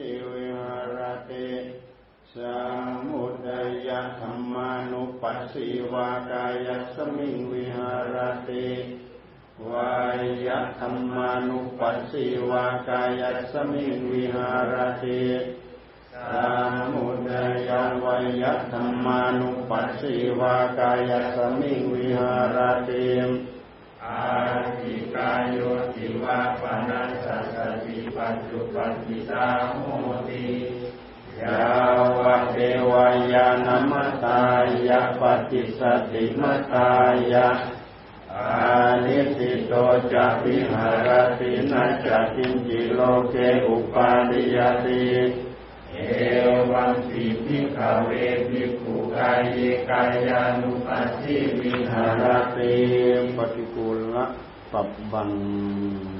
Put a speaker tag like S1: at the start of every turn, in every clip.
S1: สิวิหารติสมุทัยธรรมานุปัสสิวากายสมิงวิหารติวายธรรมานุปัสสิวากายสมิงวิหารติสมุทัยวยธรรมานุปัสสิวากายสมิงวิหารติอาทิกายโยติวาปนัส สติปัจจุปันติสาโหติยาวะเทวายานมตายะปฏิสติมตายะอานิสิโตจะวิหารตินาจะกินจิโลเกอุปาลิยติเอวังปิภิกขเวภิกขุกายเยกายานุปัสสิวิหารติปฏิกูลปับบัง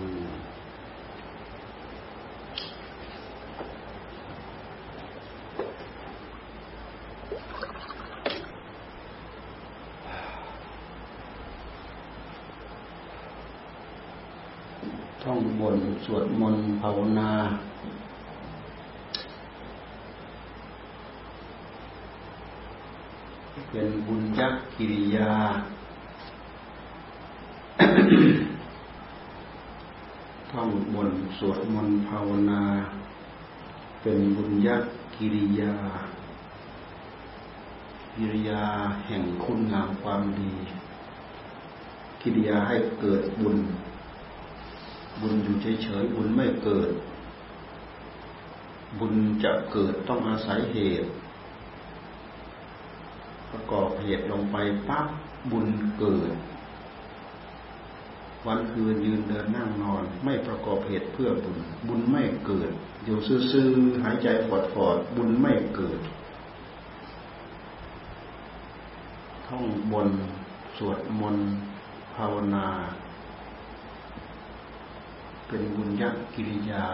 S1: ท่องบนสวดมนต์ภาวนา เป็นบุญยักษ์กิริยา ท่องบนสวดมนต์ภาวนา เป็นบุญยักษ์กิริยากิริยาแห่งคุณงามความดี กิริยาให้เกิดบุญ บุญอยู่เฉยๆบุญไม่เกิด บุญจะเกิดต้องอาศัยเหตุ ประกอบเหตุลงไปปั๊บบุญเกิด วันคืนยืนเดินนั่งนอน ไม่ประกอบเหตุเพื่อบุญ บุญไม่เกิด อยู่ซื่อๆหายใจฟอดๆบุญไม่เกิด ท่องบนสวดมนต์ภาวนา เป็นบุญยักกิริยา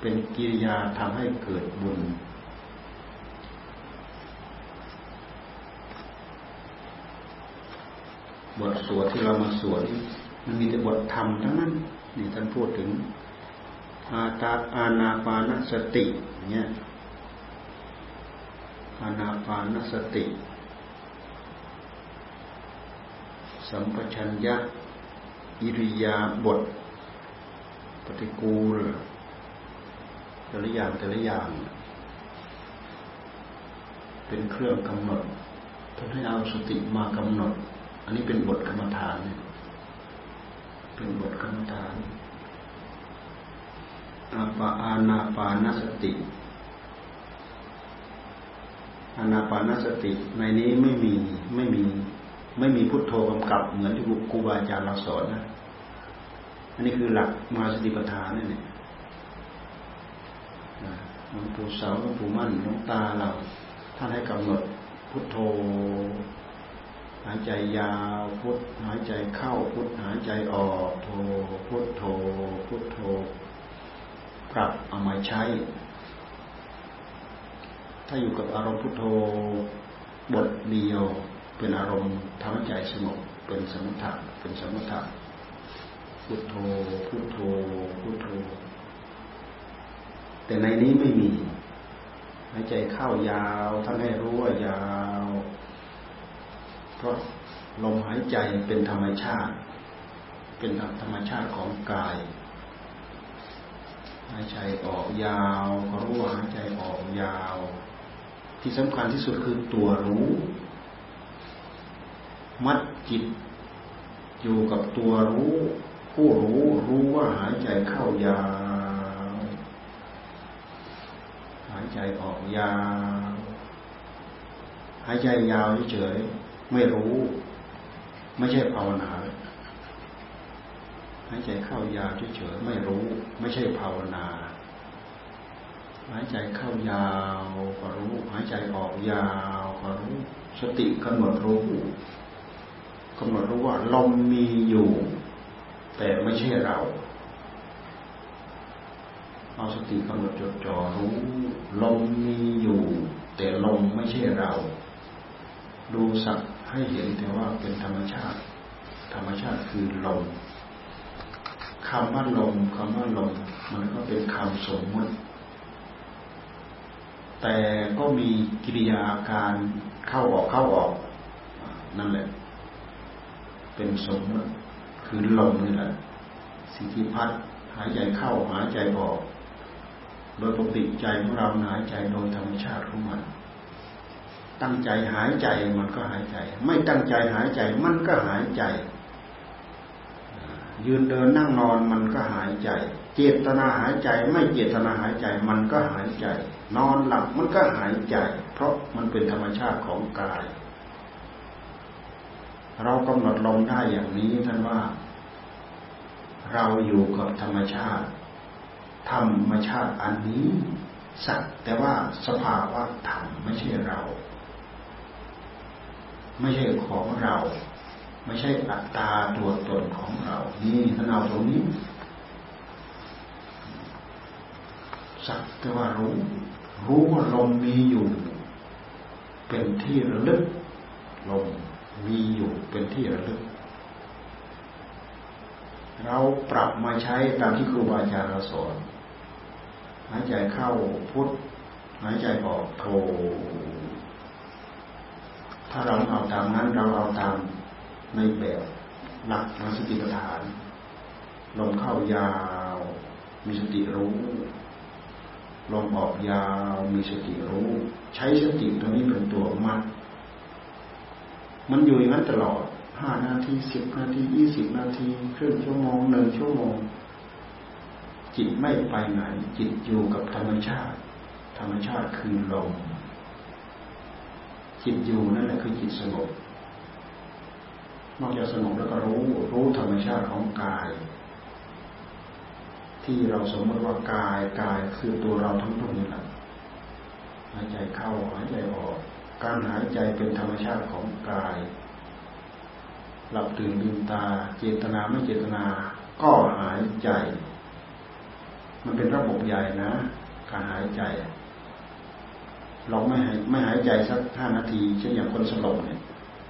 S1: เป็นกิริยาทำให้เกิดบุญ บทสวดที่เรามาสวดมันมีแต่บทธรรมทั้งนั้นนี่ท่านพูดถึงอาตาอาณาปานสติเนี่ยอาณาปานสติ สัมปชัญญะอิริยาบท ปฏิกูลแต่ละอย่างแต่ละอย่าง เป็นเครื่องกำหนดท่านให้เอาสติมากำหนด อันนี้เป็นบทกรรมฐานเป็นบทกรรมฐานอาปาอานาปานสติอานาปานสติ ในนี้ไม่มีไม่มี ไม่มีพุทโธกำกับเหมือนที่ครูบาอาจารย์เราสอนนะ อันนี้คือหลักมาสติปัฏฐานนี่เนี่ยหลวงปู่เสาหลวงปู่มั่นหลวงตาเราท่านให้กำหนดพุทโธ หายใจยาวพุทหายใจเข้าพุทหายใจออกโธพุทโธ พุทโธปรับเอามาใช้ ถ้าอยู่กับอารมณ์พุทโธบทเดียวเป็นอารมณ์ทำให้ใจสงบเป็นสมุทะเป็นสมุทะ พุทโธ พุทโธ พุทโธ แต่ในนี้ไม่มี หายใจเข้ายาวท่านให้รู้ว่ายาว เพราะลมหายใจเป็นธรรมชาติ เป็นธรรมชาติของกาย หายใจออกยาวก็รู้ว่าหายใจออกยาว ที่สำคัญที่สุดคือตัวรู้ มัดจิตอยู่กับตัวรู้ ผู้รู้รู้ว่าหายใจเข้ายาวหายใจออกยาวหายใจยาวเฉยไม่รู้ ไม่ใช่ภาวนาหายใจเข้ายาวเฉยไม่รู้ ไม่ใช่ภาวนาหายใจเข้ายาวก็รู้ หายใจออกยาวก็รู้ สติกำหนดรู้กำหนดรู้ว่าลมมีอยู่ แต่ไม่ใช่เรา เอาสติกำหนดจดจ่อรู้ลมมีอยู่ แต่ลมไม่ใช่เรา ดูสักให้เห็นแต่ว่าเป็นธรรมชาติ ธรรมชาติคือลมคำว่าลมคำว่าลมมันก็เป็นคำสมมติแต่ก็มีกิริยาการเข้าออกเข้าออก นั่นแหละ เป็นสมมติ คือลมนี่แหละ สิ่งที่พัดหายใจเข้าหายใจออก โดยปกติใจของเราหายใจโดยธรรมชาติของมัน ตั้งใจหายใจมันก็หายใจ ไม่ตั้งใจหายใจมันก็หายใจ ยืนเดินนั่งนอนมันก็หายใจ เจตนาหายใจ ไม่เจตนาหายใจมันก็หายใจ นอนหลับมันก็หายใจ เพราะมันเป็นธรรมชาติของกาย เรากำหนดลมได้อย่างนี้ท่านว่า เราอยู่กับธรรมชาติ ธรรมชาติอันนี้ สักแต่ว่าสภาวะธรรมไม่ใช่เรา ไม่ใช่ของเรา ไม่ใช่อัตตาตัวตนของเรา นี่ท่านเอาตรงนี้สักแต่ว่ารู้ รู้ว่าลมมีอยู่ เป็นที่ระลึกลม มีอยู่เป็นที่ระลึก เราปรับมาใช้ตามที่ครูบาอาจารย์เราสอนหายใจเข้าพุทหายใจออกโทถ้าเราเอาตามนั้นเราเอาตามในแบบหลักทางสติปัฏฐานลมเข้ายาว มีสติรู้ลมออกยาวมีสติรู้ ใช้สติตัวนี้เป็นตัวมัด มันอยู่อย่างนั้นตลอดห้านาทีสิบนาทียี่สิบนาทีครึ่งชั่วโมงหนึ่งชั่วโมง จิตไม่ไปไหน จิตอยู่กับธรรมชาติ ธรรมชาติคือลมจิตอยู่นั่นแหละคือจิตสงบนอกจากสงบแล้วก็รู้รู้ธรรมชาติของกาย ที่เราสมมติว่ากายกายคือตัวเราทั้งหมดนี่แหละหายใจเข้าหายใจออก การหายใจเป็นธรรมชาติของกาย หลับตื่นลืมตา เจตนาไม่เจตนา ก็หายใจ มันเป็นระบบใหญ่นะ การหายใจ เราไม่หายไม่หายใจสักห้านาที เช่นอย่างคนสลบเนี่ย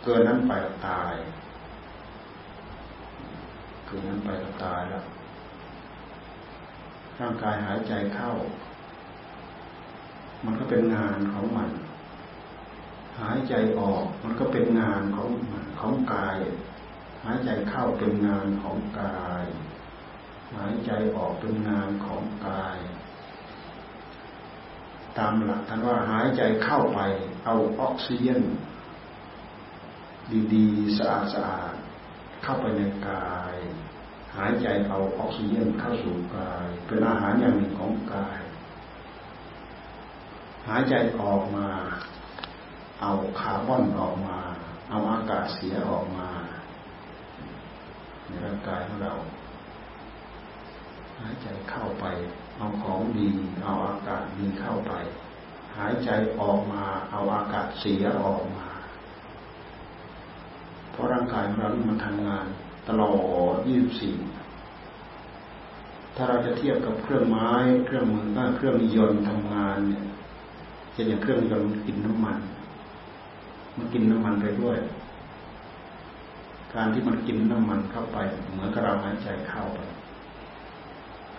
S1: เกินนั้นไปตาย เกินนั้นไปตายแล้ว ร่างกายหายใจเข้า มันก็เป็นงานของมัน หายใจออกมันก็เป็นงานของของกาย หายใจเข้าเป็นงานของกาย หายใจออกเป็นงานของกาย ตามหลักท่านว่าหายใจเข้าไปเอาออกซิเจนดีๆสะอาดสะอาดเข้าไปในกาย หายใจเอาออกซิเจนเข้าสู่กาย เป็นอาหารอย่างหนึ่งของกาย หายใจออกมา เอาคาร์บอนออกมา เอาอากาศเสียออกมาในร่างกายของเราหายใจเข้าไป เอาของดี เอาอากาศดีเข้าไป หายใจออกมา เอาอากาศเสียออกมา เพราะร่างกายของเรามันทำงานตลอด24ถ้าเราจะเทียบกับเครื่องไม้ เครื่องมือก็เครื่องยนต์ทำงานเนี่ยเช่นอย่างเครื่องยนต์กินน้ำมัน มันกินน้ำมันไปด้วย การที่มันกินน้ำมันเข้าไป เหมือนกับเราหายใจเข้าไป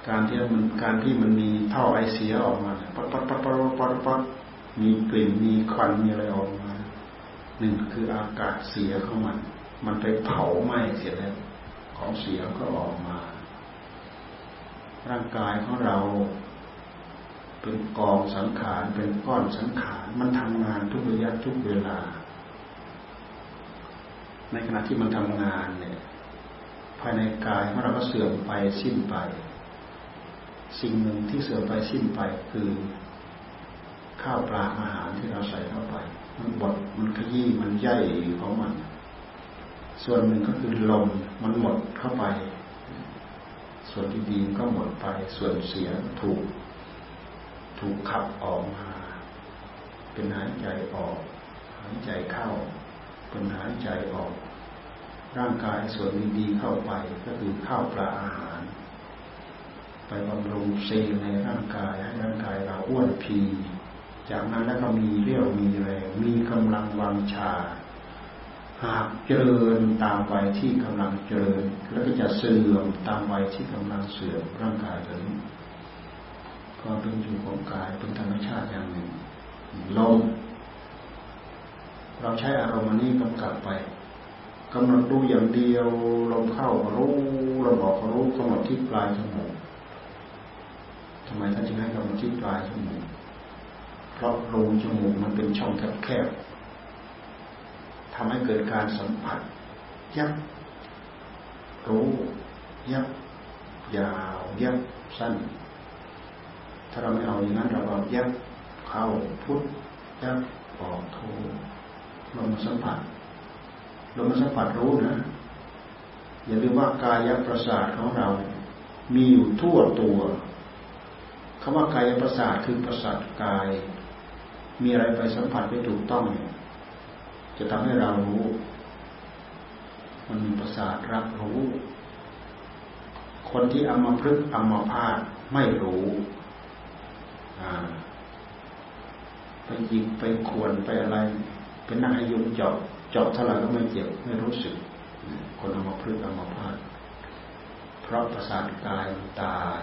S1: การที่มันการที่มันมีเท่าไอเสียออกมาปัดปัดปัดปัดปัดปัดมีกลิ่นมีควันมีอะไรออกมาหนึ่งคืออากาศเสียของมัน มันไปเผาไหม้เสียแล้ว ของเสียก็ออกมา ร่างกายของเราเป็นกองสังขารเป็นก้อนสังขารมันทำงานทุกระยะทุกเวลา ในขณะที่มันทำงานเนี่ยภายในกายของเราก็เสื่อมไปสิ้นไป สิ่งหนึ่งที่เสื่อมไปสิ้นไปคือ ข้าวปลาอาหารที่เราใส่เข้าไป มันบดมันขยี้มันย่อยของมัน ส่วนหนึ่งก็คือลมมันหมดเข้าไป ส่วนที่ดีก็หมดไป ส่วนเสียถูก ถูกขับออกมา เป็นหายใจออก หายใจเข้า เป็นหายใจออก ร่างกายส่วนดีๆเข้าไปก็คือข้าวปลาอาหาร ไปบำรุงเซลล์ในร่างกายให้ร่างกายเราอ้วนพี จากนั้นแล้วก็มีเรี่ยวมีแรงมีกำลังวังชา หากเจริญตามวัยที่กำลังเจริญ แล้วก็จะเสื่อมตามวัยที่กำลังเสื่อมร่างกายตัวนี้ความเป็นอยู่ของกายเป็นธรรมชาติอย่างหนึ่งลม เราใช้อารมณ์นี้กำกับไปกำหนดดูอย่างเดียวลมเข้าก็รู้ลมออกก็รู้กำหนดที่ปลายจมูกทำไมท่านจึงให้กำหนดที่ปลายจมูกเพราะรูจมูกมันเป็นช่องแคบๆทำให้เกิดการสัมผัส ยับรู้ยับยาวยับสั้น ถ้าเราไม่เอาอย่างนั้นเราเอายับเข้าพุทธยับออกโท ลมสัมผัสลมสัมผัสรู้นะ อย่าลืมว่ากายประสาทของเรา มีอยู่ทั่วตัวคำว่ากายประสาทคือประสาทกาย มีอะไรไปสัมผัสไม่ถูกต้องเนี่ยจะทำให้เรารู้ มันมีประสาทรับรู้ คนที่อมาพึกอมาพาดไม่รู้ไปยิงไปขวนไปอะไร เป็นนั่งให้ยุงเจาะเจาะเท่าไหร่ก็ไม่เจ็บไม่รู้สึก คนเอามาพึกเอามาพาดเพราะประสาทกายตาย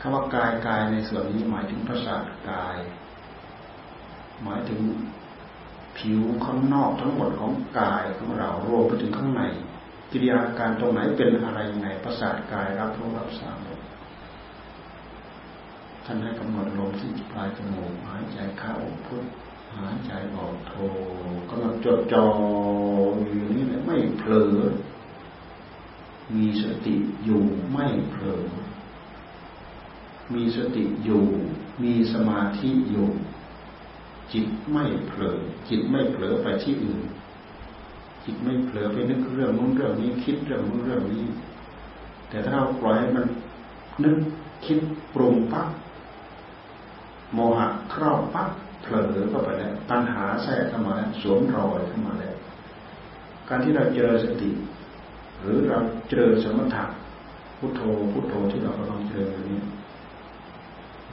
S1: คำว่ากายกายในส่วนนี้หมายถึงประสาทกาย หมายถึงผิวข้างนอกทั้งหมดของกายของเรารวมไปถึงข้างในกิริยาการตรงไหนเป็นอะไรยังไงประสาทกายรับรู้รับทราบหมดท่านให้กำหนดลมที่ปลายจมูกหายใจเข้าพุท หายใจออกโทกำหนดจดจ่ออยู่นี่แหละไม่เผลอ มีสติอยู่ไม่เผลอ มีสติอยู่ มีสมาธิอยู่ จิตไม่เผลอ จิตไม่เผลอไปที่อื่น จิตไม่เผลอไปนึกเรื่องนู้นเรื่องนี้คิดเรื่องนู้นเรื่องนี้ แต่ถ้าเราปล่อยให้มันนึกคิดปรุงปั๊บโมหะครอบปั๊บ เผลอเข้าไปแล้วตัณหาแทรกเข้ามาแล้วสวมรอยเข้ามาแล้วการที่เราเจริญสติ หรือเราเจริญสมถะพุทโธพุทโธที่เรากำลังเจริญอยู่นี้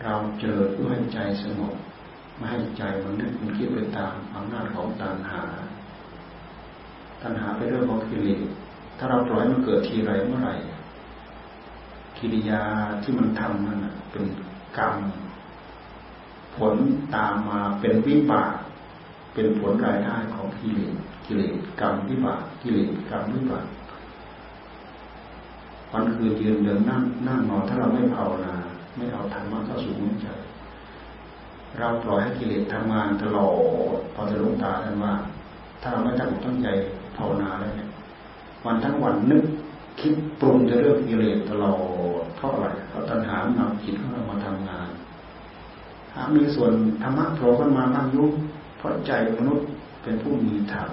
S1: เราเจอเพื่อให้ใจสงบไม่ให้ใจมันนึกมันคิดไปตามอำนาจของตัณหา ตัณหาเป็นเรื่องของกิเลสถ้าเราปล่อยมันเกิดทีไรเมื่อไหร่กิริยาที่มันทำนั่นเป็นกรรม ผลตามมาเป็นวิบาก เป็นผลรายได้ของกิเลสกิเลสกรรมวิบากกิเลสกรรมวิบากวันคืนยืนเดินนั่งนั่งนอนถ้าเราไม่ภาวนาไม่เอาธรรมะเข้าสู่หัวใจเราปล่อยให้กิเลสทำงานตลอดพอจะลงตาท่านว่า ถ้าเราไม่ตั้งตั้งใจภาวนาแล้วเนี่ยวันทั้งวันนึกคิดปรุงจะเรื่องกิเลสตลอดเพราะอะไรเพราะตัณหานำจิตของเรามาทำงาน มีส่วนธรรมะโผล่ขึ้นมาบ้างยุบเพราะใจมนุษย์เป็นผู้มีธรรม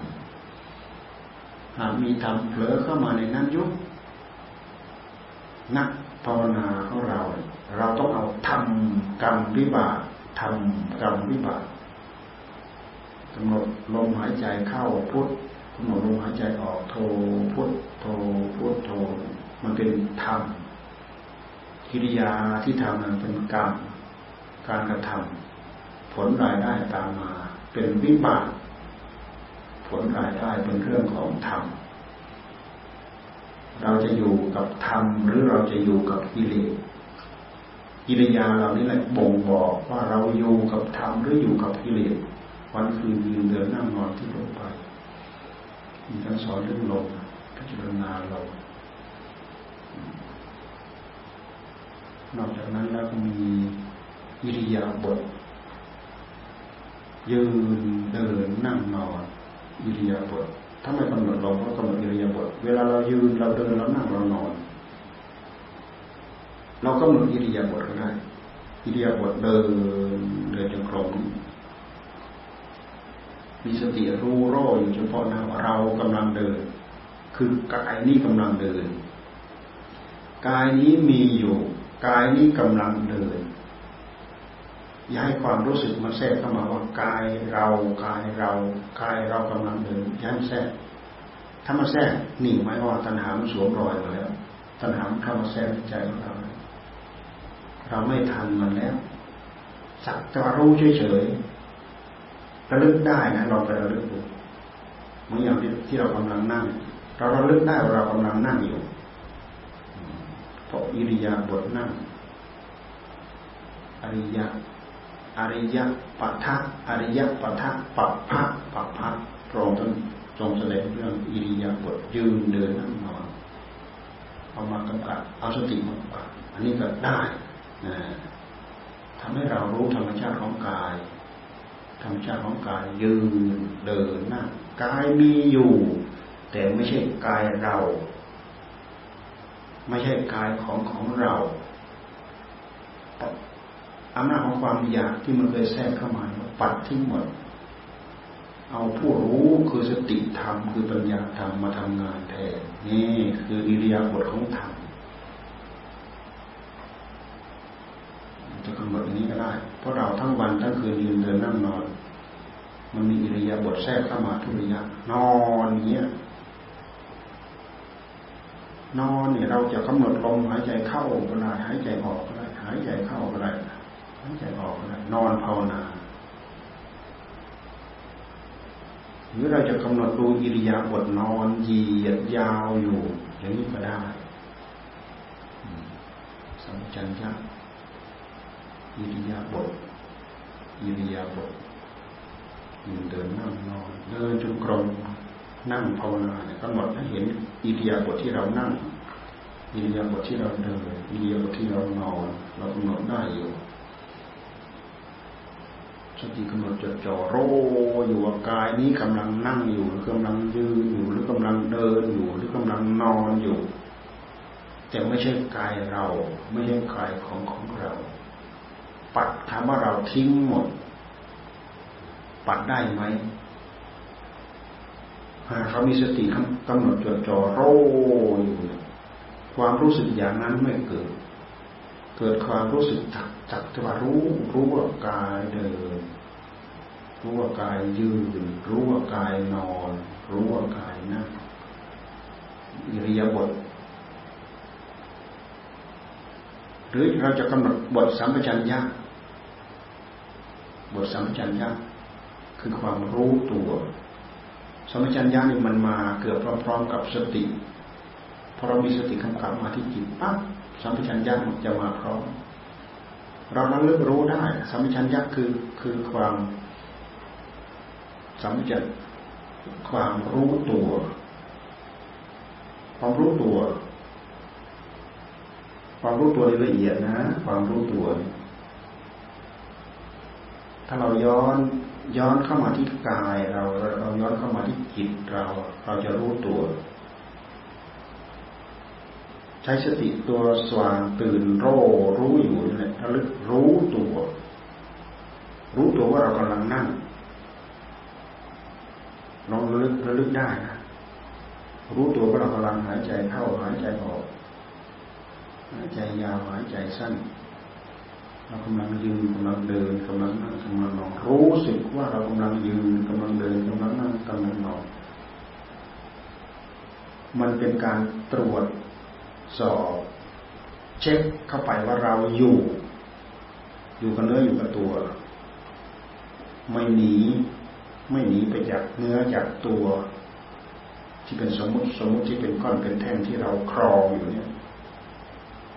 S1: หากมีธรรมเผลอเข้ามาในนั้นยุบนักภาวนาของเรา เราต้องเอาทำกรรมวิบากทำกรรมวิบากกำหนดลมหายใจเข้าพุทกำหนดลมหายใจออกโทพุทโทพุทโทมันเป็นธรรมกิริยาที่ทำนั้นเป็นกรรม การกระทำผลรายได้ตามมา เป็นวิบากผลรายได้เป็นเรื่องของธรรมเราจะอยู่กับธรรมหรือเราจะอยู่กับกิเลสกิริยาเรานี่แหละบ่งบอกว่าเราอยู่กับธรรมหรืออยู่กับกิเลสวันคืนยืนเดินนั่งนอนที่ลงไปมีการสอนเรื่องลมพิจารณาลมนอกจากนั้นแล้วก็มี อิริยาบถยืนเดินนั่งนอนอิริยาบถถ้าไม่กำหนดลมก็กำหนดอิริยาบถเวลาเรายืนเราเดินเรานั่งเรานอน เราก็มืออิริยาบถก็ได้อิริยาบถเดินเดินจงกรมมีสติรู้รออยู่เฉพาะหน้าเรากำลังเดิน คือกายนี้กำลังเดิน กายนี้มีอยู่ กายนี้กำลังเดิน อย่าให้ความรู้สึกมันแทรกเข้ามาว่ากายเรากายเรากายเรากำลังเดินยันแทรกถ้ามาแทรกหนิ่งไหมว่าตัณหามันสวมรอยมาแล้ว ตัณหามันเข้ามาแทรกใจของเราเราไม่ทันมันแล้วสักแต่รู้เฉยๆระลึกได้นะเราไประลึกดูเหมือนอย่างที่เรากำลังนั่ง เราระลึกได้ว่าเรากำลังนั่งอยู่เพราะอิริยาบถนั่งอริยะ อริยปัทะอริยปัทะปัปพะปัปพะพระองค์ท่านทรงแสดงเรื่องอิริยาบถยืนเดินนั่งนอนเอามากำกับเอาสติมากำกับอันนี้ก็ได้นะทำให้เรารู้ธรรมชาติของกายธรรมชาติของกายยืนเดินนั่งกายมีอยู่ แต่ไม่ใช่กายเรา ไม่ใช่กายของของเรา อำนาจของความอยากที่มันเคยแทรกเข้ามาปัดทิ้งหมด เอาผู้รู้คือสติธรรมคือปัญญาธรรมมาทำงานแทนนี่คืออิริยาบถของธรรมจะกำหนดอย่างนี้ก็ได้ เพราะเราทั้งวันทั้งคืนยืนเดินนั่งนอน มันมีอิริยาบถแทรกเข้ามาทุกระยะนอนเงี้ยนอนเนี่ยเราจะกำหนดลมหายใจเข้าก็ได้หายใจออกก็ได้หายใจเข้าก็ได้ หายใจออกก็ได้นอนภาวนาหรือเราจะกำหนดดูอิริยาบถนอนเหยียดยาวอยู่อย่างนี้ก็ได้สัมจัญญะอิริยาบถอิริยาบถยืนเดินนั่งนอนเดินจงกรมนั่งภาวนาเนี่ยกำหนดให้เห็นอิริยาบถที่เรานั่งอิริยาบถที่เราเดินอิริยาบถที่เรานอน เรากำหนดได้อยู่ สติกำหนดจดจ่อโรอยู่ว่ากายนี้กำลังนั่งอยู่หรือกำลังยืนอยู่หรือกำลังเดินอยู่หรือกำลังนอนอยู่ แต่ไม่ใช่กายเรา ไม่ใช่กายของของเรา ปัดถามว่าเราทิ้งหมด ปัดได้ไหมหากเขามีสติกำหนดจดจ่อโรอยู่ความรู้สึกอย่างนั้นไม่เกิด เกิดความรู้สึกจักจักจะว่ารู้รู้ว่ากายเดิน รู้ว่ากายยืน รู้ว่ากายนอน รู้ว่ากายนั่งอิริยาบถหรือเราจะกำหนดบทสัมปชัญญะบทสัมปชัญญะคือความรู้ตัวสัมปชัญญะนี่มันมาเกือบพร้อมๆกับสติพอเรามีสติกำกับมาที่จิตปั๊บสัมปชัญญะมันจะมาพร้อม เราระลึกรู้ได้ สัมปชัญญะคือคือความ สัมปชัญความรู้ตัว ความรู้ตัว ความรู้ตัวละเอียดนะ ความรู้ตัว ถ้าเราย้อนย้อนเข้ามาที่กายเราเราย้อนเข้ามาที่จิตเรา เราจะรู้ตัว ใช้สติตัวสว่างตื่นโรรู้อยู่นี่แหละระลึกรู้ตัว รู้ตัวว่าเรากำลังนั่ง ลองระลึกระลึกได้นะรู้ตัวว่าเรากำลังหายใจเข้าหายใจออก หายใจยาวหายใจสั้น เรากำลังยืนกำลังเดินกำลังนั่งกำลังนอนรู้สึกว่าเรากำลังยืนกำลังเดินกำลังนั่งกำลังนอนมันเป็นการตรวจสอบเช็คเข้าไปว่าเราอยู่ อยู่กับเนื้ออยู่กับตัว ไม่หนี ไม่หนีไปจากเนื้อจากตัว ที่เป็นสมมติสมมติที่เป็นก้อนเป็นแท่งที่เราครองอยู่เนี่ย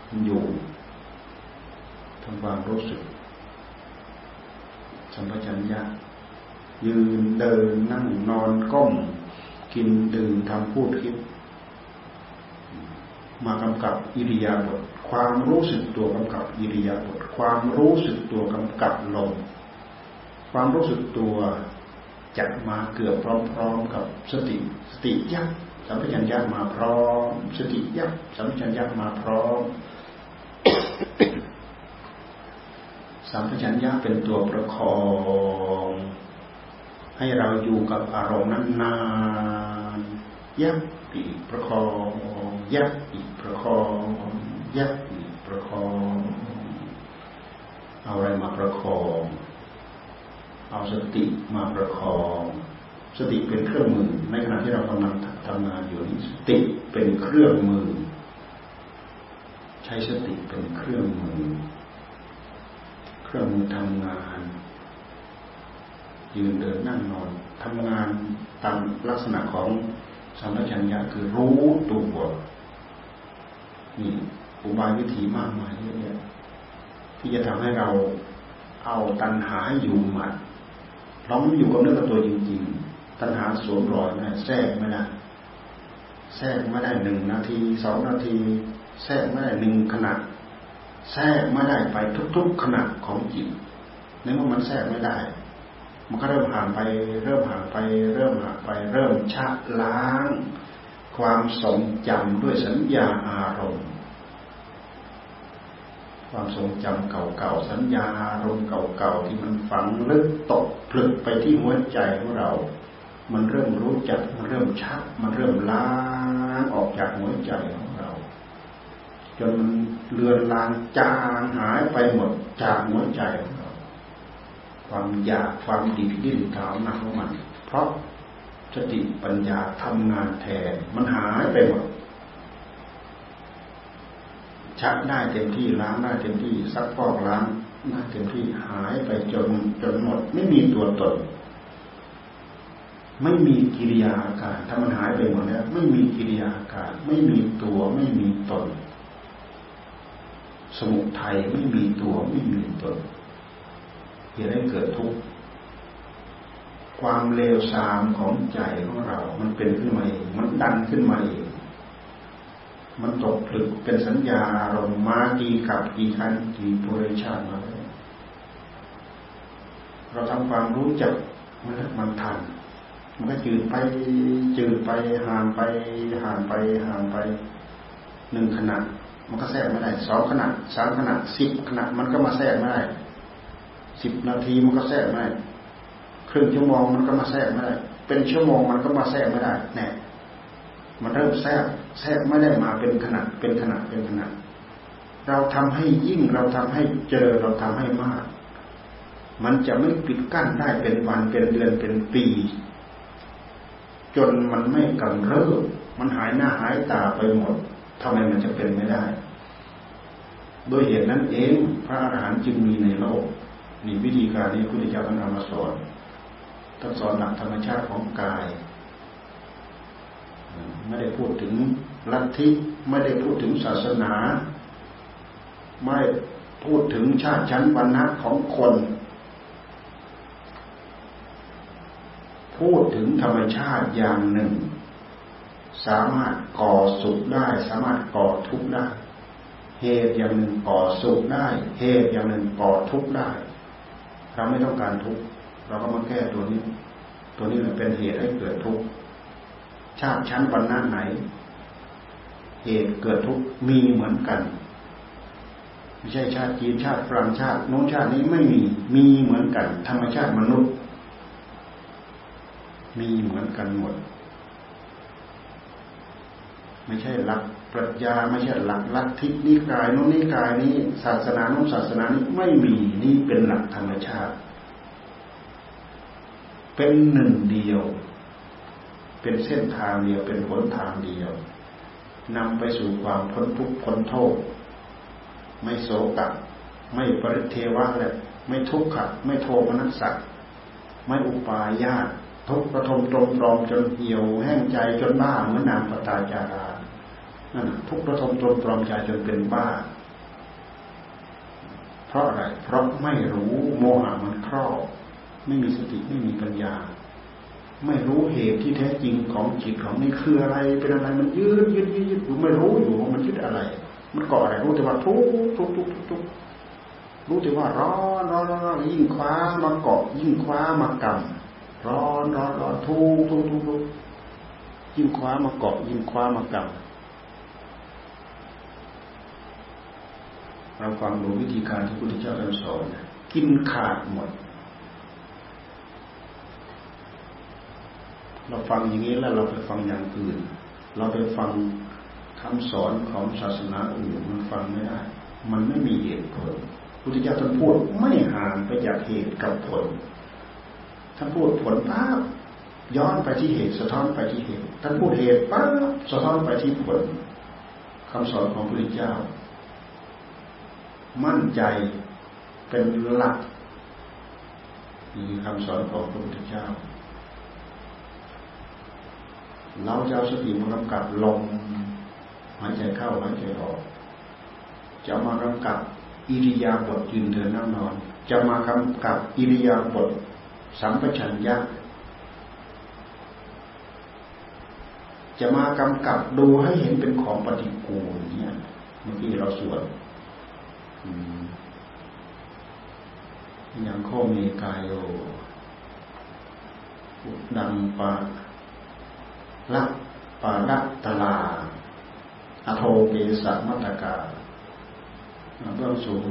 S1: มันอยู่ทำความรู้สึกสัมปชัญญะยืนเดินนั่งนอนก้ม กินดื่มทำพูดคิด มากำกับอิริยาบถความรู้สึกตัวกำกับอิริยาบถความรู้สึกตัวกำกับลมความรู้สึกตัว จะมาเกือบพร้อมๆกับสติสติยักสัมปชัญญะมาพร้อม สติยักสัมปชัญญะมาพร้อมสัมปชัญญะเป็นตัวประคองให้เราอยู่กับอารมณ์นั้นนานยักอีประคองยักอีประคองยักอีประคอง เอาอะไรมาประคอง เอาสติมาประคอง สติเป็นเครื่องมือ ในขณะที่เรากำลังทำงานอยู่นี้สติเป็นเครื่องมือ ใช้สติเป็นเครื่องมือ เครื่องมือทำงาน ยืนเดินนั่งนอนทำงานตามลักษณะของสัมปชัญญะคือรู้ตัวนี่อุบายวิธีมากมายเยอะแยะที่จะทำให้เราเอาตัณหาอยู่หมัด เราไม่อยู่กับเนื้อกับตัวจริง ๆ ตัณหาสวมรอยไม่ได้แทรกไม่ได้แทรกไม่ได้หนึ่งนาทีสองนาที แทรกไม่ได้หนึ่งขณะแทรกไม่ได้ไปทุก ๆขณะของจิตในเมื่อมันแทรกไม่ได้ มันก็เริ่มห่างไปเริ่มห่างไป เริ่มห่างไป เริ่มชะล้าง ความทรงจำด้วยสัญญาอารมณ์ ความทรงจำเก่าๆ สัญญาอารมณ์เก่าๆ ที่มันฝังลึกตกผลึกไปที่หัวใจของเรา มันเริ่มรู้จัก มันเริ่มชัก มันเริ่มล้างออกจากหัวใจของเรา จนมันเลือนลางจางหายไปหมดจากหัวใจของเรา ความอยากความดิบดิ้นถาวหนักของมัน เพราะสติปัญญาทำงานแทน มันหายไปหมด ชักได้เต็มที่ล้างได้เต็มที่ซักฟอกล้างได้เต็มที่หายไปจนจนหมด ไม่มีตัวตน ไม่มีกิริยาอาการถ้ามันหายไปหมดแล้ว ไม่มีกิริยาอาการ ไม่มีตัวไม่มีตน สมุทัยไม่มีตัวไม่มีตนเหตุให้เกิดทุกข์ความเลวทรามของใจของเรา มันเป็นขึ้นมาเองมันดันขึ้นมาเอง มันตกผลึกเป็นสัญญาอารมณ์มากี่กับกี่ครั้งกี่ปุเรชาติมาแล้วเราทำความรู้จักมันมันทัน มันก็จืดไปจืดไปห่างไปห่างไปห่างไปหนึ่งขณะมันก็แทรกไม่ได้สองขณะสามขณะสิบขณะมันก็มาแทรกไม่ได้สิบนาทีมันก็แทรกไม่ได้ครึ่งชั่วโมงมันก็มาแทรกไม่ได้เป็นชั่วโมงมันก็มาแทรกไม่ได้แน่มันเริ่มแทรก แทรกไม่ได้มาเป็นขนาดเป็นขนาดเป็นขนาดเราทำให้ยิ่งเราทำให้เจอเราทำให้มาก มันจะไม่ปิดกั้นได้เป็นวันเป็นเดือนเป็นปี จนมันไม่กำเริบมันหายหน้าหายตาไปหมดทำไมมันจะเป็นไม่ได้ โดยเหตุนั้นเองพระอรหันต์จึงมีในโลกนี่วิธีการนี้พระพุทธเจ้าท่านนำมาสอนท่านสอนหลักธรรมชาติของกาย ไม่ได้พูดถึงลัทธิไม่ได้พูดถึงศาสนา ไม่พูดถึงชาติชั้นวรรณะของคน พูดถึงธรรมชาติอย่างหนึ่ง สามารถก่อสุขได้ สามารถก่อทุกข์ได้ เหตุอย่างหนึ่งก่อสุขได้ เหตุอย่างหนึ่งก่อทุกข์ได้เราไม่ต้องการทุกข์เราก็มาแก้ตัวนี้ ตัวนี้มันเป็นเหตุให้เกิดทุกข์ ชาติชั้นวรรณะไหน เหตุเกิดทุกมีเหมือนกัน ไม่ใช่ชาติจีนชาติฝรั่งชาติโน้นชาตินี้ไม่มีมีเหมือนกัน ธรรมชาติมนุษย์ มีเหมือนกันหมด ไม่ใช่หลักปรัชญาไม่ใช่หลักลัทธินิกายโน้นนิกายนี้ ศาสนาโน้นศาสนานี้ไม่มีนี่เป็นหลักธรรมชาติ เป็นหนึ่งเดียว เป็นเส้นทางเดียวเป็นหนทางเดียวนำไปสู่ความพ้นทุกข์พ้นโทษ ไม่โศกะไม่ปริเทวะเลยไม่ทุกข์ขัดไม่โทมนัสสักไม่อุปายาตทุกข์ระทมตรมตรอมจนเหี่ยวแห้งใจจนบ้าเหมือนนางปตาจารานั่นทุกข์ระทมตรมตรอมใจจนเป็นบ้า เพราะอะไร เพราะไม่รู้โมหะมันครอบ ไม่มีสติไม่มีปัญญา ไม่รู้เหตุที่แท้จริงของจิตของนี่คืออะไรเป็นอะไรมันยืดยืดยืดยืดไม่รู้อยู่มันยึดอะไร มันก่ออะไรรู้แต่ว่าทุกทุกทุกทุกทุกรู้แต่ว่าร้อนร้อนร้อนยิ่งคว้ามาเกาะยิ่งคว้ามากำร้อนร้อนร้อนทุกทุกทุกทุกยิ่งคว้ามาเกาะยิ่งคว้ามากำเราฟังดูวิธีการที่พระพุทธเจ้าท่านสอนกินขาดหมด เราฟังอย่างนี้แล้วเราไปฟังอย่างอื่น เราไปฟังคำสอนของศาสนาอื่นมันฟังไม่ได้ มันไม่มีเหตุผลพุทธเจ้าท่านพูดไม่ห่างไปจากเหตุกับผล ท่านพูดผลปั๊บย้อนไปที่เหตุสะท้อนไปที่เหตุ ท่านพูดเหตุปั๊บสะท้อนไปที่ผลคำสอนของพระพุทธเจ้า มั่นใจเป็นหลักนี่คำสอนของพระพุทธเจ้า เราจะเอาสติมากำกับลมหายใจเข้าหายใจออก จะมากำกับอิริยาบถยืนเดินนั่งนอน จะมากำกับอิริยาบถสัมปชัญญะจะมากำกับดูให้เห็นเป็นของปฏิกูลเนี่ยเมื่อกี้เราสวดยังโคมีกายโยดังปะ ละปาดัตลา อโทเกสมัตกาเบื้องสูง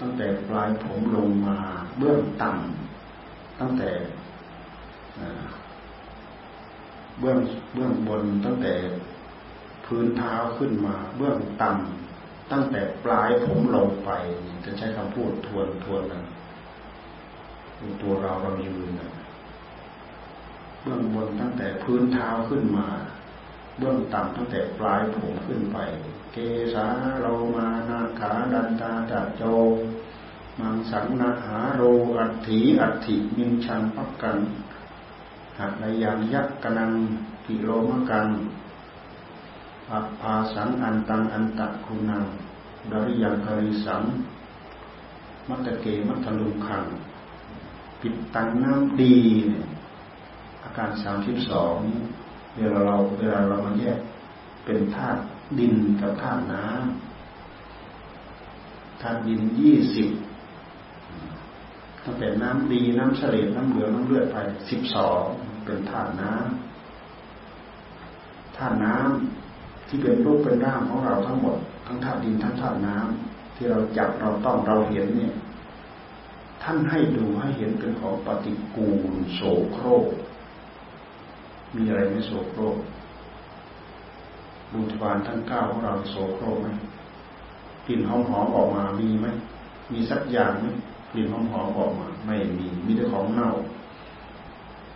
S1: ตั้งแต่ปลายผมลงมาเบื้องต่ำตั้งแต่เบื้องเบื้องบนตั้งแต่พื้นเท้าขึ้นมา เบื้องต่ำตั้งแต่ปลายผมลงไปจะใช้คำพูดทวนทวนนะตัวเราเรายืนนะ เบื้องบนตั้งแต่พื้นเท้าขึ้นมา เบื้องต่ำตั้งแต่ปลายผมขึ้นไป เกสาเรามานาขาดันตาตะโจ มังสังนาหาโรอัตถีอัตถิมินชันปักกันหักในยานยักษ์กนังกิโลมกันอัพาสังอันตังอันตะคุณังดริยังคริสังมัตตเกมัตลุงขัง ปิดตังน้ำดีเนี่ย อาการสามสิบสองเวลาเราเวลาเรามาแยกเป็นธาตุดินกับธาตุน้ำธาตุดินยี่สิบตั้งแต่น้ำดีน้ำเฉลน้ำเหลืองน้ำเลือดไปสิบสองเป็นธาตุน้ำธาตุน้ำที่เป็นรูปเป็นร่างของเราทั้งหมด ทั้งธาตุดินทั้งธาตุน้ำที่เราจับเราต้องเราเห็นเนี่ย ท่านให้ดูให้เห็นเป็นของปฏิกูลโสโครก มีอะไรไม่โสโครกบูทวารทั้งเก้าของเราโสโครกไหมกลิ่นหอมๆออกมามีไหมมีสักอย่างไหมกลิ่นหอมๆออกมา ไม่มีมีแต่ของเน่า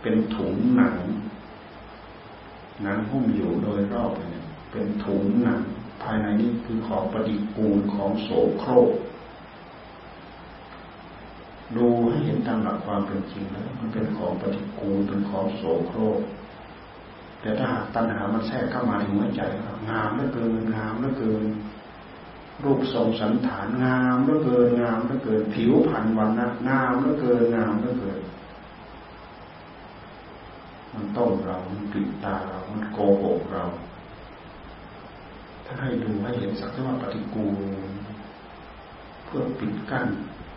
S1: เป็นถุงหนังหนังหุ้มอยู่โดยรอบเนี่ยเป็นถุงหนังภายในนี้คือของปฏิกูลของโสโครกดูให้เห็นตามหลักความเป็นจริงแล้วมันเป็นของปฏิกูลเป็นของโสโครก แต่ถ้าหากตัณหามันแทรกเข้ามาในหัวใจงามเหลือเกินงามเหลือเกิน รูปทรงสันฐานงามเหลือเกินงามเหลือเกิน ผิวพรรณวันนะงามเหลือเกินงามเหลือเกิน มันต้มเรามันปิดตาเรา มันโกหกเรา ถ้าให้ดูให้เห็นสักแต่ว่าปฏิกูลเพื่อปิดกั้น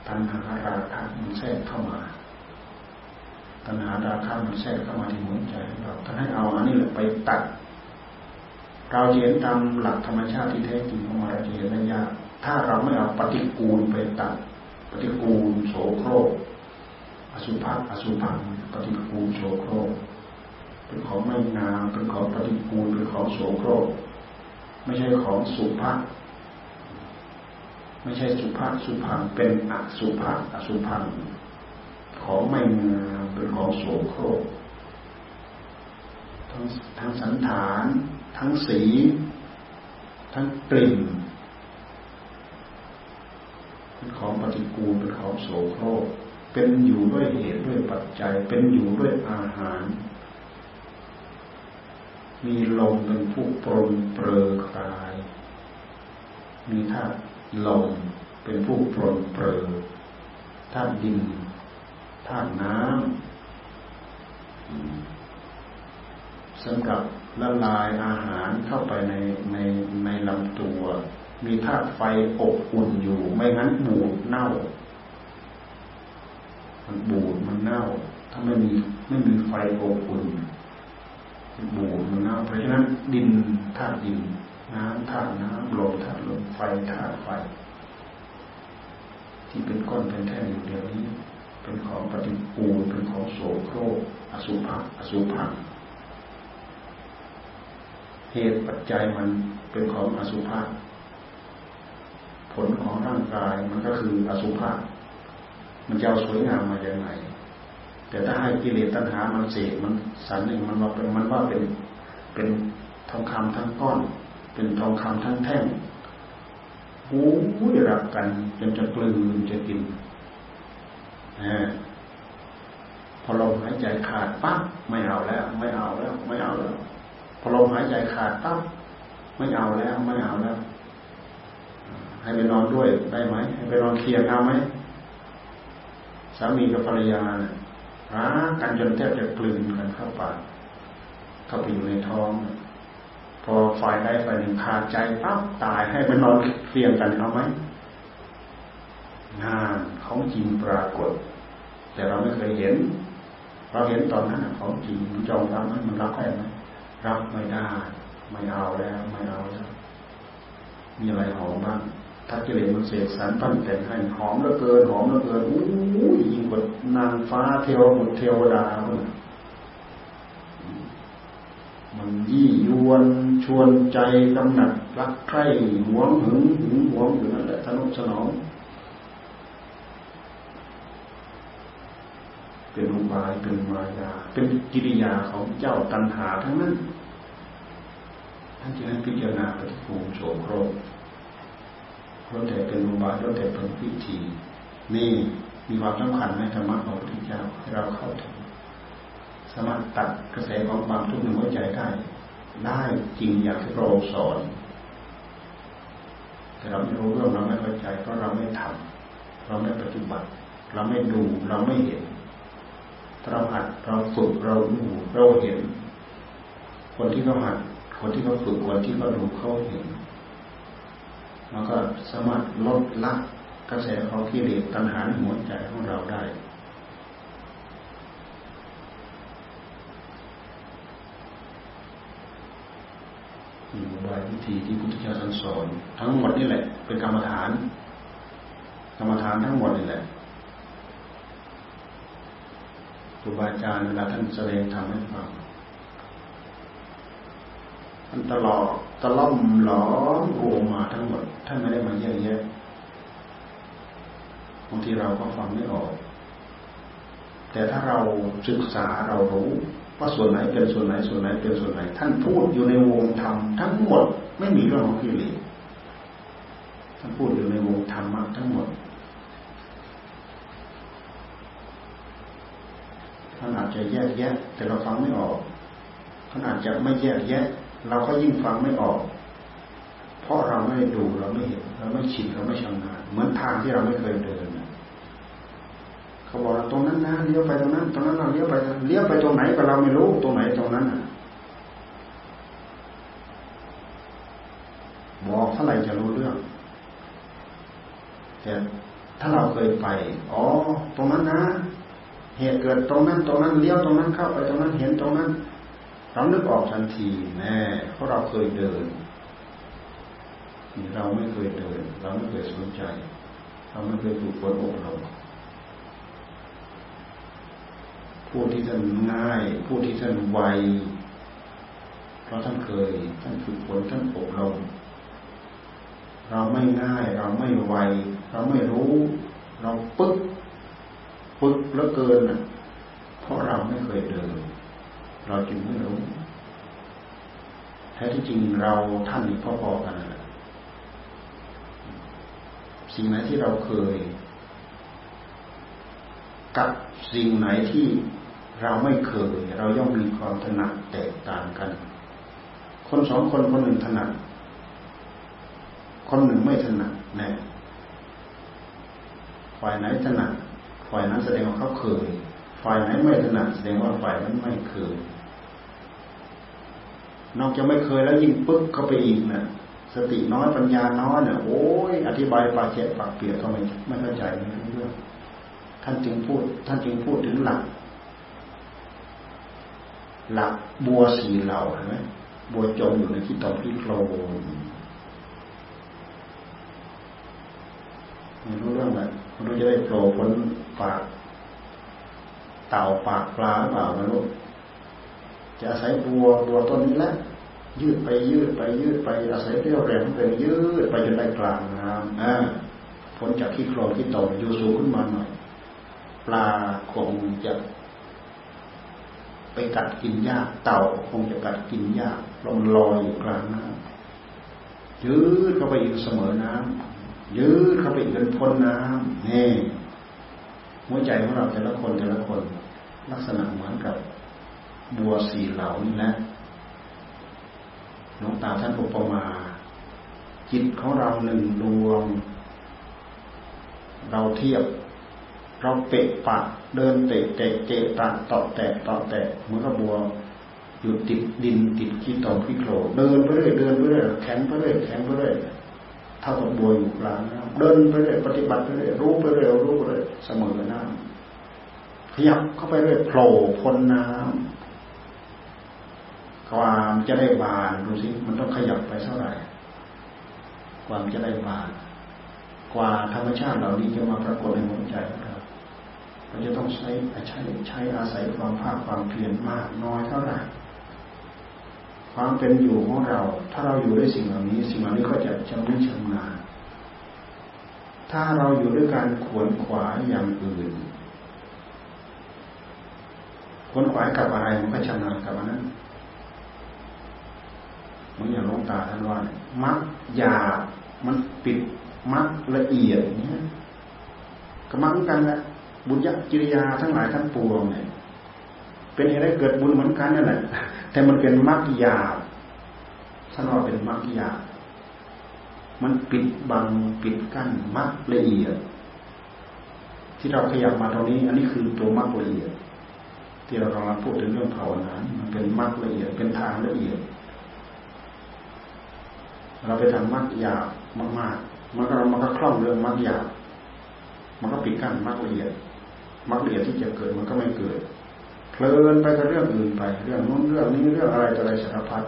S1: ตัณหาราคะมันแทรกเข้ามา ตัณหาราคะมันแทรกเข้ามาที่หัวใจเราถ้าให้เอาอันนี้แหละไปตัด เราเห็นตามหลักธรรมชาติที่แท้จริงของมันเราจะเห็นได้ยากถ้าเราไม่เอาปฏิกูลไปตัด ปฏิกูลโสโครกอสุภะอสุพังปฏิกูลโสโครกเป็นของไม่งามเป็นของปฏิกูลเป็นของโสโครก ไม่ใช่ของสุภะไม่ใช่สุภาพสุพังเป็นอสุภะอสุพังของไม่งาม เป็นของโสโครกทั้งทั้งสันฐาน ทั้งสี ทั้งกลิ่นเป็นของปฏิกูลเป็นของโสโครกเป็นอยู่ด้วยเหตุด้วยปัจจัย เป็นอยู่ด้วยอาหาร มีลมเป็นผู้ปรนเปรอกาย มีธาตุลมเป็นผู้ปรนเปรอธาตุดิน ธาตุน้ำสำหรับละลายอาหารเข้าไปในในในลำตัว มีธาตุไฟอบอุ่นอยู่ ไม่งั้นบูดเน่า มันบูดมันเน่า ถ้าไม่มีไม่มีไฟอบอุ่นบูดมันเน่าเพราะฉะนั้นดินธาตุดิน น้ำธาตุน้ำลมธาตุลมไฟธาตุไฟที่เป็นก้อนเป็นแท่งอยู่เดียวนี้ เป็นของปฏิปูลเป็นของโสโครกอสุภะอสุพังเหตุปัจจัยมันเป็นของอสุภะผลของร่างกายมันก็คืออสุภะมันจะเอาสวยงามมาอย่างไรแต่ถ้าให้กิเลสตัณหามันเสกมันสันหนึ่งมันว่าเป็นมันว่าเป็นเป็นทองคำทั้งก้อน เป็นทองคำทั้งแท่งหูรักกันจนจะกลืนจะกิน พอลมหายใจขาดปั๊บไม่เอาแล้ว ไม่เอาแล้ว ไม่เอาแล้ว พอลมหายใจขาดปั๊บไม่เอาแล้ว ไม่เอาแล้ว ให้ไปนอนด้วยได้ไหมให้ไปนอนเคียงเอาไหมสามีกับภรรยาเนี่ยรักกันจนแทบจะกลืนกันเข้าปากเข้าไปอยู่ในท้อง พอฝ่ายใดฝ่ายหนึ่งขาดใจปั๊บตายให้ไปนอนเฟียงกันเอาไหม งานของจริงปรากฏ แต่เราไม่เคยเห็น เราเห็นตอนนั้นของจริงจองรับไหมมันรับได้ไหมรับไม่ได้ ไม่เอาแล้วไม่เอาแล้ว มีอะไรหอมบ้างถ้ากิเลสมันเสกสรรปั้นแต่งให้หอมเหลือเกินหอมเหลือเกินอู้ยยิ่งกว่านางฟ้าเทวบุตรเทวดามันยี่ยวนชวนใจกำหนัดรักใคร่หวงหึงหึงหวงอยู่นั่นแหละทนุสนอง เป็นอุบายเป็นมายา เป็นกิริยาของเจ้าตัณหาทั้งนั้นท่านจึงให้พิจารณาปฏิภูมิโสโครกรถแต่เป็นอุบายรถแต่เป็นวิธี นี่มีความสำคัญในธรรมะของพระพุทธเจ้าให้เราเข้าถึงสามารถตัดกระแสของความทุกข์ในหัวใจได้ ได้จริงอย่างที่เราสอนแต่เราไม่รู้เรื่องเราไม่เข้าใจเพราะเราไม่ทำเราไม่ปฏิบัติ เราไม่ดูเราไม่เห็น เราหัดเราฝึกเราดูเราเห็น คนที่เขาหัด คนที่เขาฝึกคนที่เขาดูเขาเห็นแล้วก็สามารถลดละกระแสของกิเลสตัณหาในหัวใจของเราได้มีบายวิธีที่พุทธเจ้าสอนทั้งหมดนี่แหละ เป็นกรรมฐาน กรรมฐานทั้งหมดนี่แหละค รูบาอาจารย์เวลาท่านแสดงธรรมให้ฟังท่านตลอดตะล่อมหลอมโอมาทั้งหมดท่านไม่ได้มาแยกแยะบางทีเราก็ฟังไม่ออก แต่ถ้าเราศึกษาเรารู้ว่าส่วนไหนเป็นส่วนไหนส่วนไหนเป็นส่วนไหน ท่านพูดอยู่ในวงธรรมทั้งหมด ไม่มีเรื่องของกิเลสท่านพูดอยู่ในวงธรรมะทั้งหมดท่านอา จจะแยกแยะ แต่เราฟังไม่ออกท่านอาจจะไม่แยกแยะ เราก็ยิ่งฟังไม่ออก เพราะเราไม่ดูเราไม่เห็นเราไม่ชินเราไม่ชำนาญเหมือนทางที่เราไม่เคยเดินเขาบอกตรงนั้นนะเลี้ยวไปตรงนั้น ตรงนั้นเราเลี้ยวไปเลี้ยวไปตรงไหนก็เราไม่รู้ตรงไหนตรงนั้นบอกเท่าไหร่จะรู้เรื่อง แต่ถ้าเราเคยไป อ๋อ ตรงนั้นนะ เหตุเกิดตรงนั้นตรงนั้นเลี้ยวตรงนั้นเข้าไปตรงนั้นเห็นตรงนั้นเรานึกออกทันทีแน่เพราะเราเคยเดินเราไม่เคยเดิน เราไม่เคยสนใจ เราไม่เคยถูกฝนอบรมผู้ที่ท่านง่าย ผู้ที่ท่านไวเพราะท่านเคย ท่านฝึกฝนท่านอบรมเราไม่ง่าย เราไม่ไว เราไม่รู้ เราปึ๊ก ปึ๊กแล้วเกินเพราะเราไม่เคยเดิน เราจึงไม่รู้แท้ที่จริงเราท่านพอๆกันแหละสิ่งไหนที่เราเคย กับสิ่งไหนที่เราไม่เคย เราย่อมมีความถนัดแตกต่างกัน คนสองคนคนหนึ่งถนัด คนหนึ่งไม่ถนัดแน่ฝ่ายไหนถนัด ฝ่ายนั้นแสดงว่าเขาเคย ฝ่ายไหนไม่ถนัดแสดงว่าฝ่ายนั้นไม่เคย นอกจากไม่เคยแล้วยิ่งปึ๊กเข้าไปอีกนะสติน้อยปัญญาน้อยเนี่ยโอ้ยอธิบายปากเจ็บปากเปียกก็ไม่ไม่เข้าใจเรื่องท่านจึงพูด ท่านจึงพูดถึงหลัก หลักบัวสีเหล่าเห็นไหมบัวจมอยู่ในที่ตอที่โคลนไม่รู้เรื่องอะไรไม่รู้จะได้โผล่พ้น ปาก เต่าปากปลาเปล่าไม่รู้จะอาศัยบัวบัวต้นนี้แหละยืดไปยืดไปยืดไปอาศัยเรี่ยวแรงเป็นยืดไปจนได้กลางน้ำอ่าพ้นจากขี้โคลนที่ตกอยู่สูงขึ้นมาหน่อย ปลาคงจะไปกัดกินหญ้าเต่าคงจะกัดกินหญ้าลมลอยอยู่กลางน้ำยืดเข้าไปอีกเสมอน้ำยืดเข้าไปอีกเป็นพ้นน้ำนี่ หัวใจของเราแต่ละคนแต่ละคน ลักษณะเหมือนกับบัวสีเหล่านี้แหละหลวงตาท่านอุปมา จิตของเราหนึ่งดวง เราเทียบ เราเปะปะเดินเตะเตะเตะตะต่อแตะต่อแตะเหมือนกับบัวอยู่ติดดินติดขี้ตอขี้โคลเดินไปเรื่อยเดินไปเรื่อยแข็งไปเรื่อยแข็งไปเรื่อย เท่ากับบัวอยู่กลางน้ำเดินไปเรื่อยปฏิบัติไปเรื่อยรู้ไปเรื่อยรู้ไปเรื่อยเสมอน้ำขยับเข้าไปเรื่อยโผล่พ้นน้ำความจะได้บานดูสิมันต้องขยับไปเท่าไหร่ ความจะได้บานกว่าธรรมชาติเหล่านี้จะมาปรากฏในหัวใจของเราเราจะต้องใช้ใช้ใช้อาศัยความภาคความเพียรมากน้อยเท่าไหร่ ความเป็นอยู่ของเรา ถ้าเราอยู่ด้วยสิ่งเหล่านี้ สิ่งเหล่านี้ก็จะชำนิชำนาญถ้าเราอยู่ด้วยการขวนขวายอย่างอื่นขวนขวายกับอะไรมันก็ชำนาญกับอันนั้นเหมือนอย่างลงตาท่านว่ามักหยามันปิดมักละเอียดเนี้ยก็มักกันแหละบุญญกิริยาทั้งหลายทั้งปวงเนี่ยเป็นอะไรเกิดบุญเหมือนกันนั่นแหละ แต่มันเป็นมักยาท่านว่าเป็นมักยามันปิดบังปิดกั้นมักละเอียด ที่เราขยับมาตรงนี้ อันนี้คือตัวมักละเอียด ที่เรากำลังพูดถึงเรื่องภาวนา มันเป็นมักละเอียด เป็นทางละเอียด เราไปทำมักยาวมากๆ มันก็มันก็คล่องเรื่องมักยาวมันก็ปิดกั้นมักละเอียดมักละเอียดที่จะเกิดมันก็ไม่เกิด เพลินไปกับเรื่องอื่นไป เรื่องนู้นเรื่องนี้เรื่องอะไรต่ออะไรสารพัด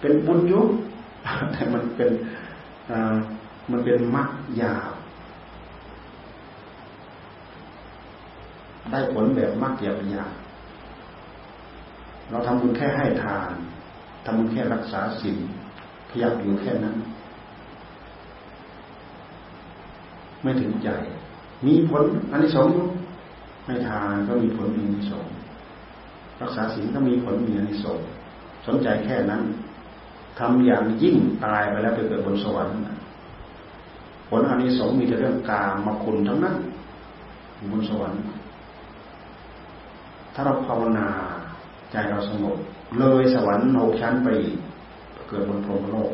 S1: เป็นบุญยุคแต่มันเป็นมันเป็นมักยาวได้ผลแบบมักยาวยาเราทำบุญแค่ให้ทานทำบุญแค่รักษาศีลขยับอยู่แค่นั้น ไม่ถึงใจ มีผลอันนี้สอง ให้ทานก็มีผลมีอนนี้สองรักษาศีลก็มีผลมีอนนี้สองสนใจแค่นั้นทำอย่างยิ่งตายไปแล้วไปเกิดบนสวรรค์ผลอนนี้สงมีแต่เรื่องกามมาคุณทั้งนั้นบนสวรรค์ ถ้าเราภาวนาใจเราสงบเลยสวรรค์หกชั้นไปเกิดบนพรหมโลก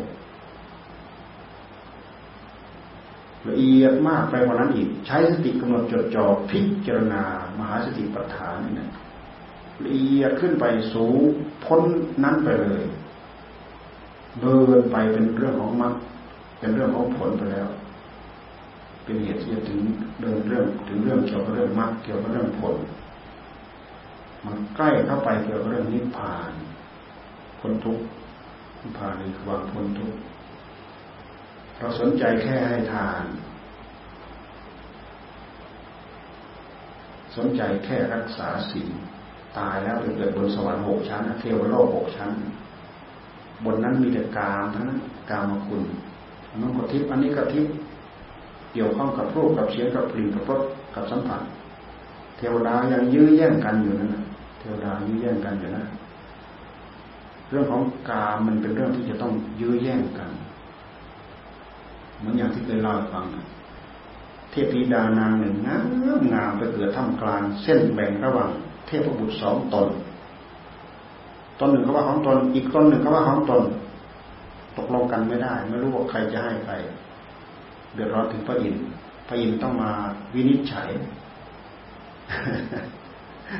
S1: ละเอียดมากไปกว่านั้นอีก ใช้สติกำหนดจดจ่อพิจารณา มหาสติปัฏฐานนี่นะละเอียดขึ้นไปสูงพ้นนั้นไปเลยเดินไปเป็นเรื่องของมรรคเป็นเรื่องของผลไปแล้ว เป็นเหตุที่จะถึงเดินเรื่องถึงเรื่องเกี่ยวกับเรื่องมรรคเกี่ยวกับเรื่องผล มันใกล้เข้าไปเกี่ยวกับเรื่องนิพพานพ้นทุกข์นิพพานคือความพ้นทุกข์ เราสนใจแค่ให้ทาน สนใจแค่รักษาศีลตายแล้วไปเกิดบนสวรรค์หกชั้นเทวโลกหกชั้น บนนั้นมีแต่กามทั้งนั้นกามคุณอันนั้นก็ทิพย์อันนี้ก็ทิพย์เกี่ยวข้องกับรูปกับเสียงกับกลิ่นกับรสกับสัมผัส เทวดายังยื้อแย่งกันอยู่นั่นเทวดายื้อแย่งกันอยู่นะ เรื่องของกามมันเป็นเรื่องที่จะต้องยื้อแย่งกัน เหมือนอย่างที่เคยเล่าให้ฟังเทพธิดานางหนึ่งงามงามไปเกิดท่ามกลางเส้นแบ่งระหว่าง เทพบุตรสองตน ตนหนึ่งเขาว่าของตน อีกตนหนึ่งเขาว่าของตน ตกลงกันไม่ได้ ไม่รู้ว่าใครจะให้ใคร เดือดร้อนถึงพระอินทร์พระอินทร์ต้องมาวินิจฉัย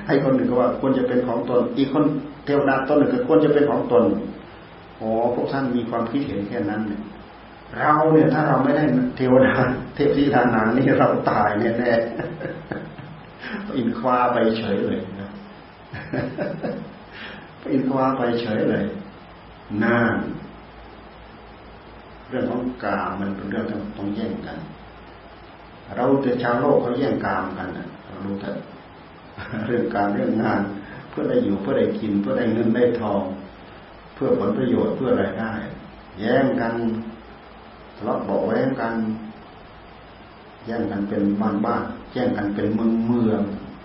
S1: ให้คนหนึ่งก็ว่าควรจะเป็นของตน อีกคนเทวดาตนหนึ่งก็ควรจะเป็นของตนโอ้พวกท่านมีความคิดเห็นแค่นั้นเนี่ย เราเนี่ยถ้าเราไม่ได้เทวดาเทพธิดานางนี่เราตายแน่แน่อินคว้าไปเฉยเลยนะอินทวาไปเฉยเลยนานเรื่องของกามมันเป็นเรื่องต้องแย่งกัน เราแต่ชาวโลกเขาแย่งกามกันนะเรารู้เถอะเรื่องการเรื่องงาน เพื่อได้อยู่เพื่อได้กิน เพื่อได้เงินได้ทอง เพื่อผลประโยชน์เพื่ออะไรได้ แย่งกัน ทะเลาะเบาแว้งกันแย่งกันเป็นบ้านบ้านแย่งกันเป็นเมืองเมือง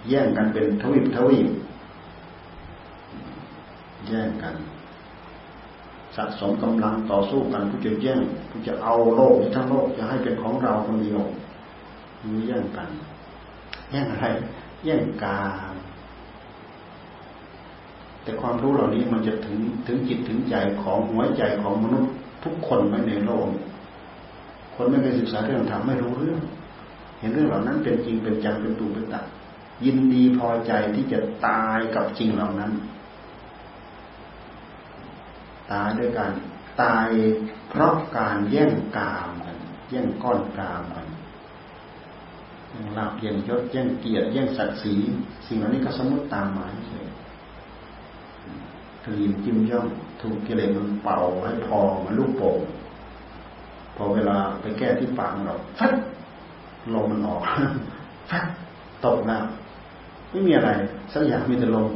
S1: แย่งกันเป็นทวีปทวีปแย่งกันสะสมกำลังต่อสู้กันเพื่อจะแย่งเพื่อจะเอาโลกทั้งโลกจะให้เป็นของเราคนเดียวมีแย่งกันแย่งอะไรแย่งกาแต่ความรู้เหล่านี้มันจะถึงถึงจิตถึงใจของหัวใจของมนุษย์ทุกคนไม่ในโลก คนไม่เคยศึกษาเรื่องธรรมไม่รู้เรื่อง เห็นเรื่องเหล่านั้นเป็นจริงเป็นจังเป็นตูเป็นตัดยินดีพอใจที่จะตายกับจริงเหล่านั้น ตายด้วยการตายเพราะการแย่งกามกันแย่งก้อนกามกันแย่งลาบแย่งยศแย่งเกียรติแย่งศักดิ์ศรีสิ่งเหล่านี้ก็สมมติตามหมายเฉยทลีมจิ้มย่องถูกกิเลสมันเป่าให้พอมันลูกโป่ง พอเวลาไปแก้ที่ปากเราฟัดลมมันออกฟัดตกแล้วไม่มีอะไรสักอย่างมีแต่ลม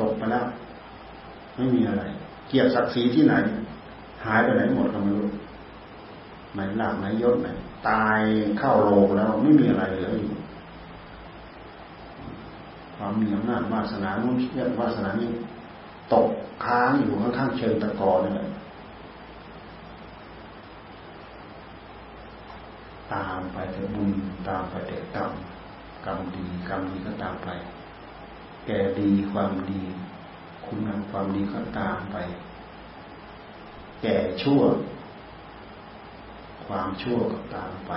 S1: ตกไปแล้วไม่มีอะไร เกียรติศักดิ์ศรีที่ไหน หายไปไหนหมดก็ไม่รู้ไหนหลักไหนยศไหนตายเข้าโลงแล้วไม่มีอะไรเหลืออยู่ความมีอำนาจวาสนานุ่นเชื่อวาสนานี้ตกค้างอยู่ข้างๆเชิงตะกอนี่แหละ ตามไปแต่บุญตามไปแต่กรรมกรรมดีกรรมดีก็ตามไป แก่ดีความดี คุณงามความดีก็ตามไป แก่ชั่ว ความชั่วก็ตามไป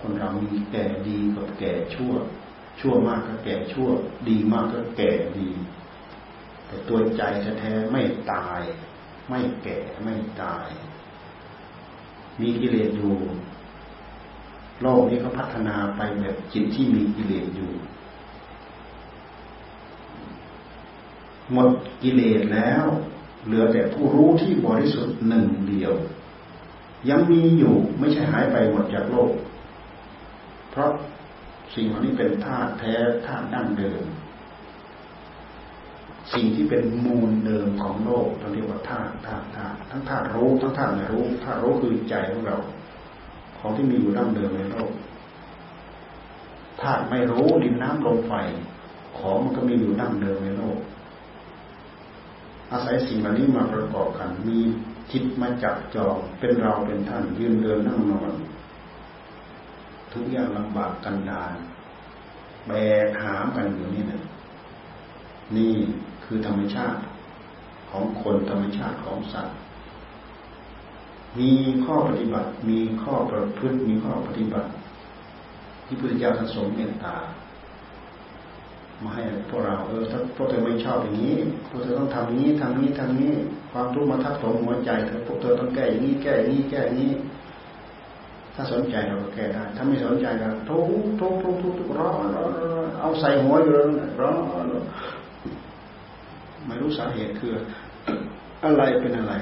S1: คนเรามีแก่ดีกับแก่ชั่ว ชั่วมากก็แก่ชั่ว ดีมากก็แก่ดี แต่ตัวใจแท้ไม่ตาย ไม่แก่ไม่ตาย มีกิเลสอยู่ โลกนี้เขาพัฒนาไปแบบจิตที่มีกิเลสอยู่ หมดกิเลสแล้ว เหลือแต่ผู้รู้ที่บริสุทธิ์หนึ่งเดียว ยังมีอยู่ไม่ใช่หายไปหมดจากโลก เพราะสิ่งเหล่านี้เป็นธาตุแท้ธาตุดั้งเดิม สิ่งที่เป็นมูลเดิมของโลกเราเรียกว่าธาตุธาตุธาตุทั้งธาตุรู้ทั้งธาตุไม่รู้ธาตุรู้คือใจของเรา ของที่มีอยู่ดั้งเดิมในโลกธาตุไม่รู้ดินน้ำลมไฟของมันก็มีอยู่ดั้งเดิมในโลก อาศัยสิ่งเหล่านี้มาประกอบกัน มีจิตมาจับจองเป็นเราเป็นท่านยืนเดินนั่งนอน ทุกอย่างลำบากกันดานแบกหามกันอยู่นี่นะนี่คือธรรมชาติของคนธรรมชาติของสัตว์ มีข้อปฏิบัติ มีข้อประพฤติ มีข้อปฏิบัติ ที่พุทธเจ้าท่านทรงเมตตา มาให้พวกเราเออถ้าพวกเธอไม่ชอบอย่างนี้ พวกเธอต้องทำอย่างนี้ทำนี้ทำนี้ ความทุกข์มาทับถมหัวใจเธอพวกเธอต้องแก้อย่างนี้แก้อย่างนี้แก้อย่างนี้ ถ้าสนใจเราก็แก้ได้ถ้าไม่สนใจก็ทุกทุกทุกทุกทุกร้อนร้อนเอาใส่หัวอยู่ร้อนไม่รู้สาเหตุคือ อะไรเป็นอะไร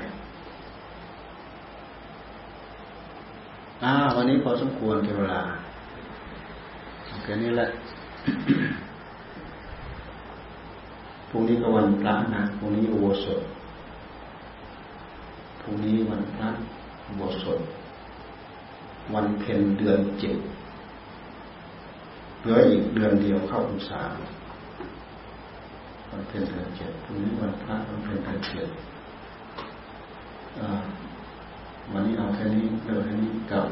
S1: อ่า วันนี้พอสมควรเวลาแค่นี้แหละพรุ่งนี้ก็วันพระนะพรุ่งนี้อุโบสถพรุ่งนี้วันพระอุโบสถ วันเพ็ญเดือนเจ็ดเหลืออีกเดือนเดียวเข้าพรรษาวันเพ็ญเดือนเจ็ดพรุ่งนี้วันพระวันเพ็ญเดือนเจ็ด มันนี่เอาแค่นี้เดี๋ยวแค่นี้กับ